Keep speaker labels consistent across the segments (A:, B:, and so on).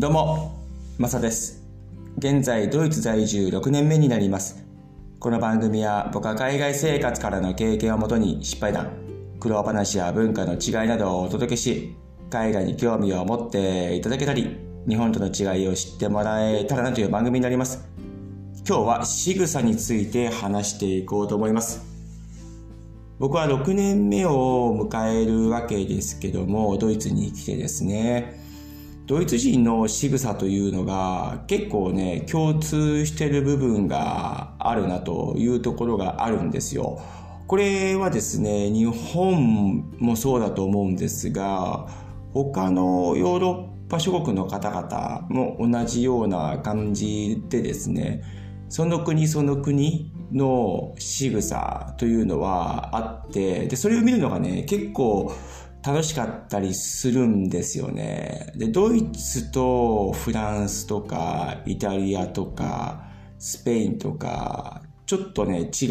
A: どうも、マサです。現在、ドイツ在住6年目になります。この番組は僕は海外生活からの経験をもとに失敗談、苦労話や文化の違いなどをお届けし、海外に興味を持っていただけたり、日本との違いを知ってもらえたらなという番組になります。今日は仕草について話していこうと思います。僕は6年目を迎えるわけですけども、ドイツに来てですね、ドイツ人の仕草というのが結構ね、共通してる部分があるなというところがあるんですよ。これはですね、日本もそうだと思うんですが、他のヨーロッパ諸国の方々も同じような感じでですね、その国その国の仕草というのはあって、で、それを見るのがね、結構楽しかったりするんですよね。で、ドイツとフランスとかイタリアとかスペインとか、ちょっとね、違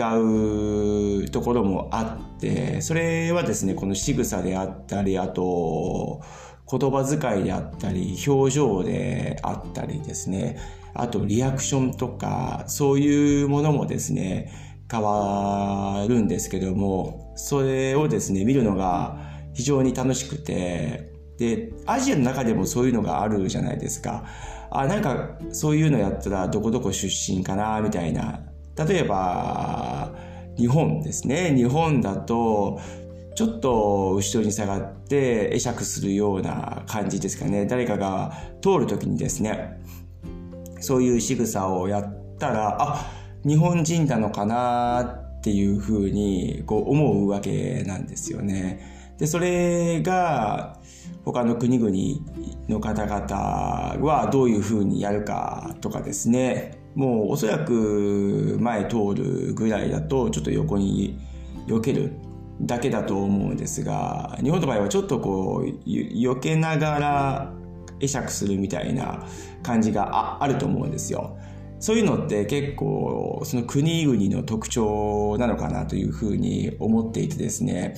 A: うところもあって、それはですね、この仕草であったり、あと、言葉遣いであったり、表情であったりですね、あとリアクションとか、そういうものもですね、変わるんですけども、それをですね、見るのが非常に楽しくて、で、アジアの中でもそういうのがあるじゃないですか。あ、なんかそういうのやったらどこどこ出身かな、みたいな。例えば、日本ですね。日本だと、ちょっと後ろに下がって会釈するような感じですかね。誰かが通るときにですね、そういう仕草をやったら、あ、日本人なのかなっていうふうにこう思うわけなんですよね。で、それが他の国々の方々はどういうふうにやるかとかですね、もうおそらく前通るぐらいだとちょっと横に避けるだけだと思うんですが、日本の場合はちょっとこう、避けながら会釈するみたいな感じがあると思うんですよ。そういうのって結構その国々の特徴なのかなというふうに思っていてですね、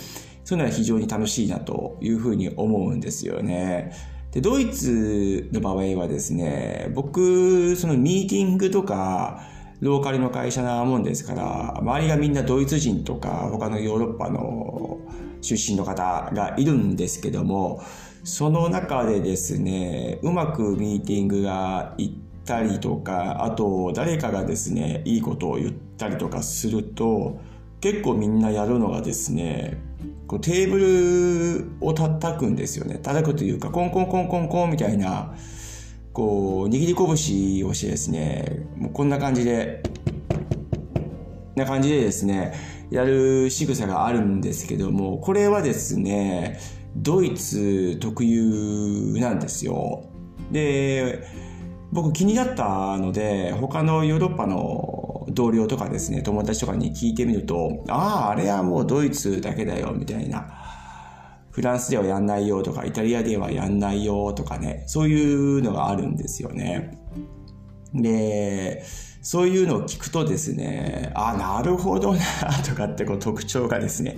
A: そういうのは非常に楽しいなというふうに思うんですよね。で、ドイツの場合はですね、僕、そのミーティングとか、ローカルの会社なもんですから、周りがみんなドイツ人とか、他のヨーロッパの出身の方がいるんですけども、その中でですね、うまくミーティングがいったりとか、あと誰かがですね、いいことを言ったりとかすると、結構みんなやるのがですね、こうテーブルを叩くんですよね。叩くというか、コンコンコンコンコンみたいな、こう、握り拳をしてですね、もうこんな感じで、な感じでですね、やる仕草があるんですけども、これはですね、ドイツ特有なんですよ。で、僕気になったので、他のヨーロッパの同僚とかですね、友達とかに聞いてみると、ああ、あれはもうドイツだけだよ、みたいな。フランスではやんないよとか、イタリアではやんないよとかね、そういうのがあるんですよね。で、そういうのを聞くとですね、あ、なるほどな、とかってこう特徴がですね、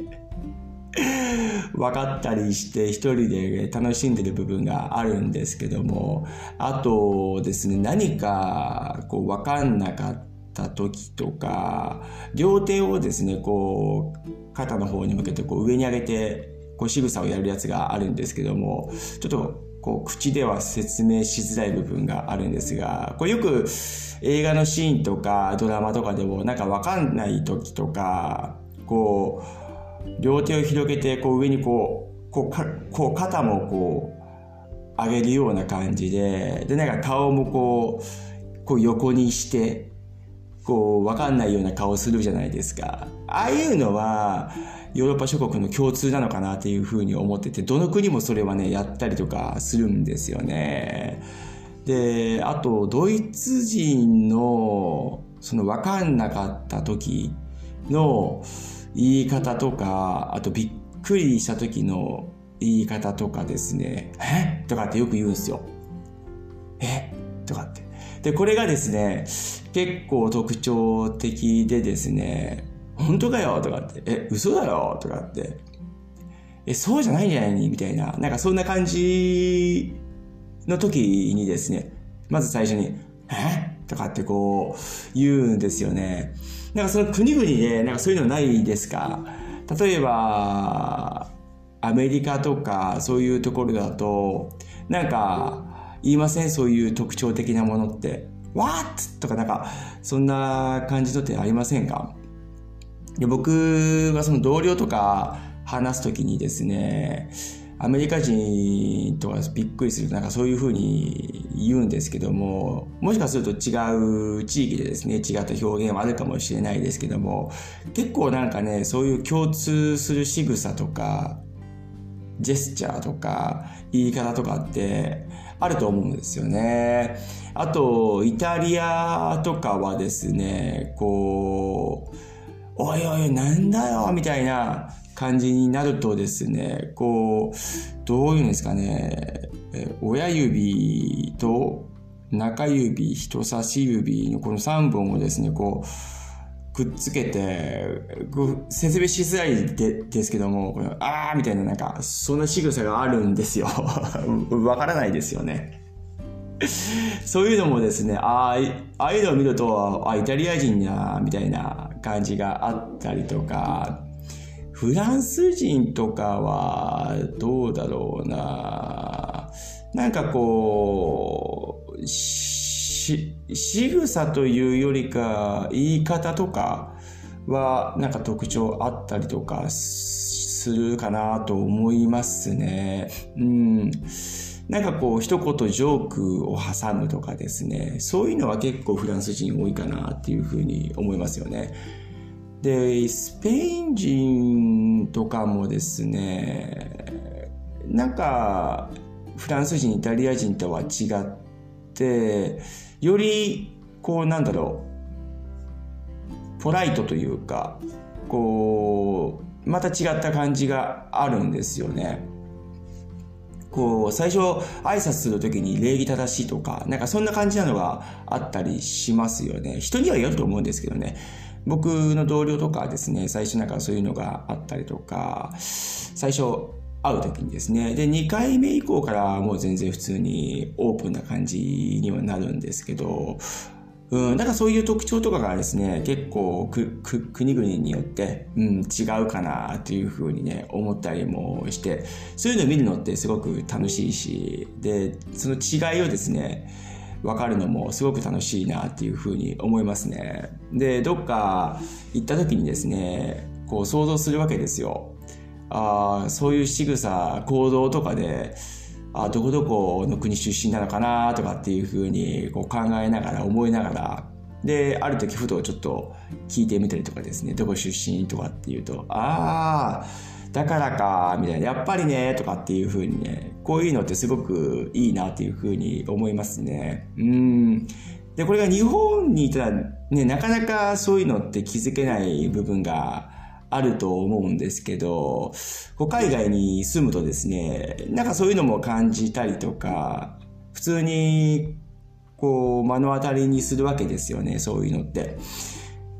A: 分かったりして一人で楽しんでる部分があるんですけども、あとですね、何かこう分かんなかったた時とか、両手をですね、こう、肩の方に向けてこう上に上げて、こう仕草をやるやつがあるんですけども、ちょっとこう口では説明しづらい部分があるんですが、これよく映画のシーンとかドラマとかでもなんか分かんない時とか、こう、両手を広げてこう上にこうこうこう肩もこう上げるような感じででなんか顔もこうこう横にしてこう分かんないような顔するじゃないですか。ああいうのはヨーロッパ諸国の共通なのかなっていうふうに思っててどの国もそれはねやったりとかするんですよね。であとドイツ人のその分かんなかった時の言い方とか、あとびっくりした時の言い方とかですね、え？とかってよく言うんですよ。で、これがですね、結構特徴的でですね、本当かよとかって、え、嘘だよとかって、え、そうじゃないんじゃないみたいな、なんかそんな感じの時にですね、まず最初に、え？とかってこう言うんですよね。なんかその国々でなんかそういうのないですか？例えば、アメリカとかそういうところだと、なんか言いません？そういう特徴的なものって。What? とかなんか、そんな感じのってありませんか？で僕はその同僚とか話すときにですね、アメリカ人とかびっくりするなんかそういうふうに言うんですけども、もしかすると違う地域でですね、違った表現はあるかもしれないですけども、結構なんかね、そういう共通する仕草とか、ジェスチャーとか、言い方とかってあると思うんですよね。あと、イタリアとかはですね、こう、おいおい、なんだよ、みたいな感じになるとですね、こう、どういうんですかね、親指と中指、人差し指のこの3本をですね、こう、くっつけて、説明しづらいでですけども、あーみたいななんか、そんな仕草があるんですよ。わからないですよね。そういうのもですね、ああ、あいうのを見ると、あ、イタリア人や、みたいな感じがあったりとか、フランス人とかは、どうだろうな。なんかこう、し、仕草というよりか、言い方とかは、なんか特徴あったりとかするかなと思いますね。うん。なんかこう一言ジョークを挟むとかですね、そういうのは結構フランス人多いかなっていうふうに思いますよね。で、スペイン人とかもですね、なんかフランス人、イタリア人とは違って、よりこうなんだろう、ポライトというか、こう、また違った感じがあるんですよね。こう、最初挨拶するときに礼儀正しいとか、なんかそんな感じなのがあったりしますよね。人にはよると思うんですけどね。僕の同僚とかですね、最初なんかそういうのがあったりとか、最初会う時にですね、で、2回目以降からもう全然普通にオープンな感じにはなるんですけど、うん、だかそういう特徴とかがですね、結構、国々によって、うん、違うかなっていうふうにね、思ったりもして、そういうのを見るのってすごく楽しいし、で、その違いをですね、わかるのもすごく楽しいなっていうふうに思いますね。で、どっか行った時にですね、こう想像するわけですよ。あ、そういう仕草、行動とかで、あどこどこの国出身なのかなとかっていうふうにこう考えながら思いながらである時ふとちょっと聞いてみたりとかですねどこ出身とかっていうとああだからかみたいなやっぱりねとかっていうふうにねこういうのってすごくいいなっていうふうに思いますね。うん。でこれが日本にいたらねなかなかそういうのって気づけない部分があると思うんですけど、海外に住むとですね、なんかそういうのも感じたりとか、普通にこう目の当たりにするわけですよね、そういうのって。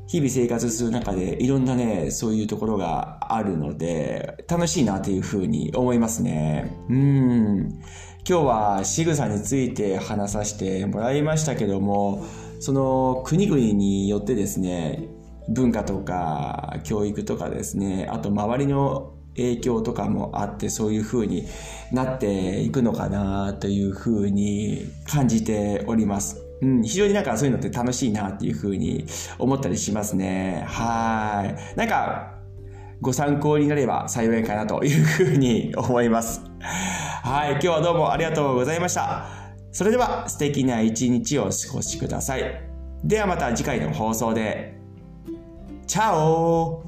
A: 日々生活する中でいろんなね、そういうところがあるので、楽しいなというふうに思いますね。うん。今日は仕草について話させてもらいましたけども、その国々によってですね、文化とか教育とかですね、あと周りの影響とかもあってそういう風になっていくのかなという風に感じております。うん、非常になんかそういうのって楽しいなっていう風に思ったりしますね。はい。なんか、ご参考になれば幸いかなという風に思います。はい。今日はどうもありがとうございました。それでは素敵な一日をお過ごしください。ではまた次回の放送で ¡Chao!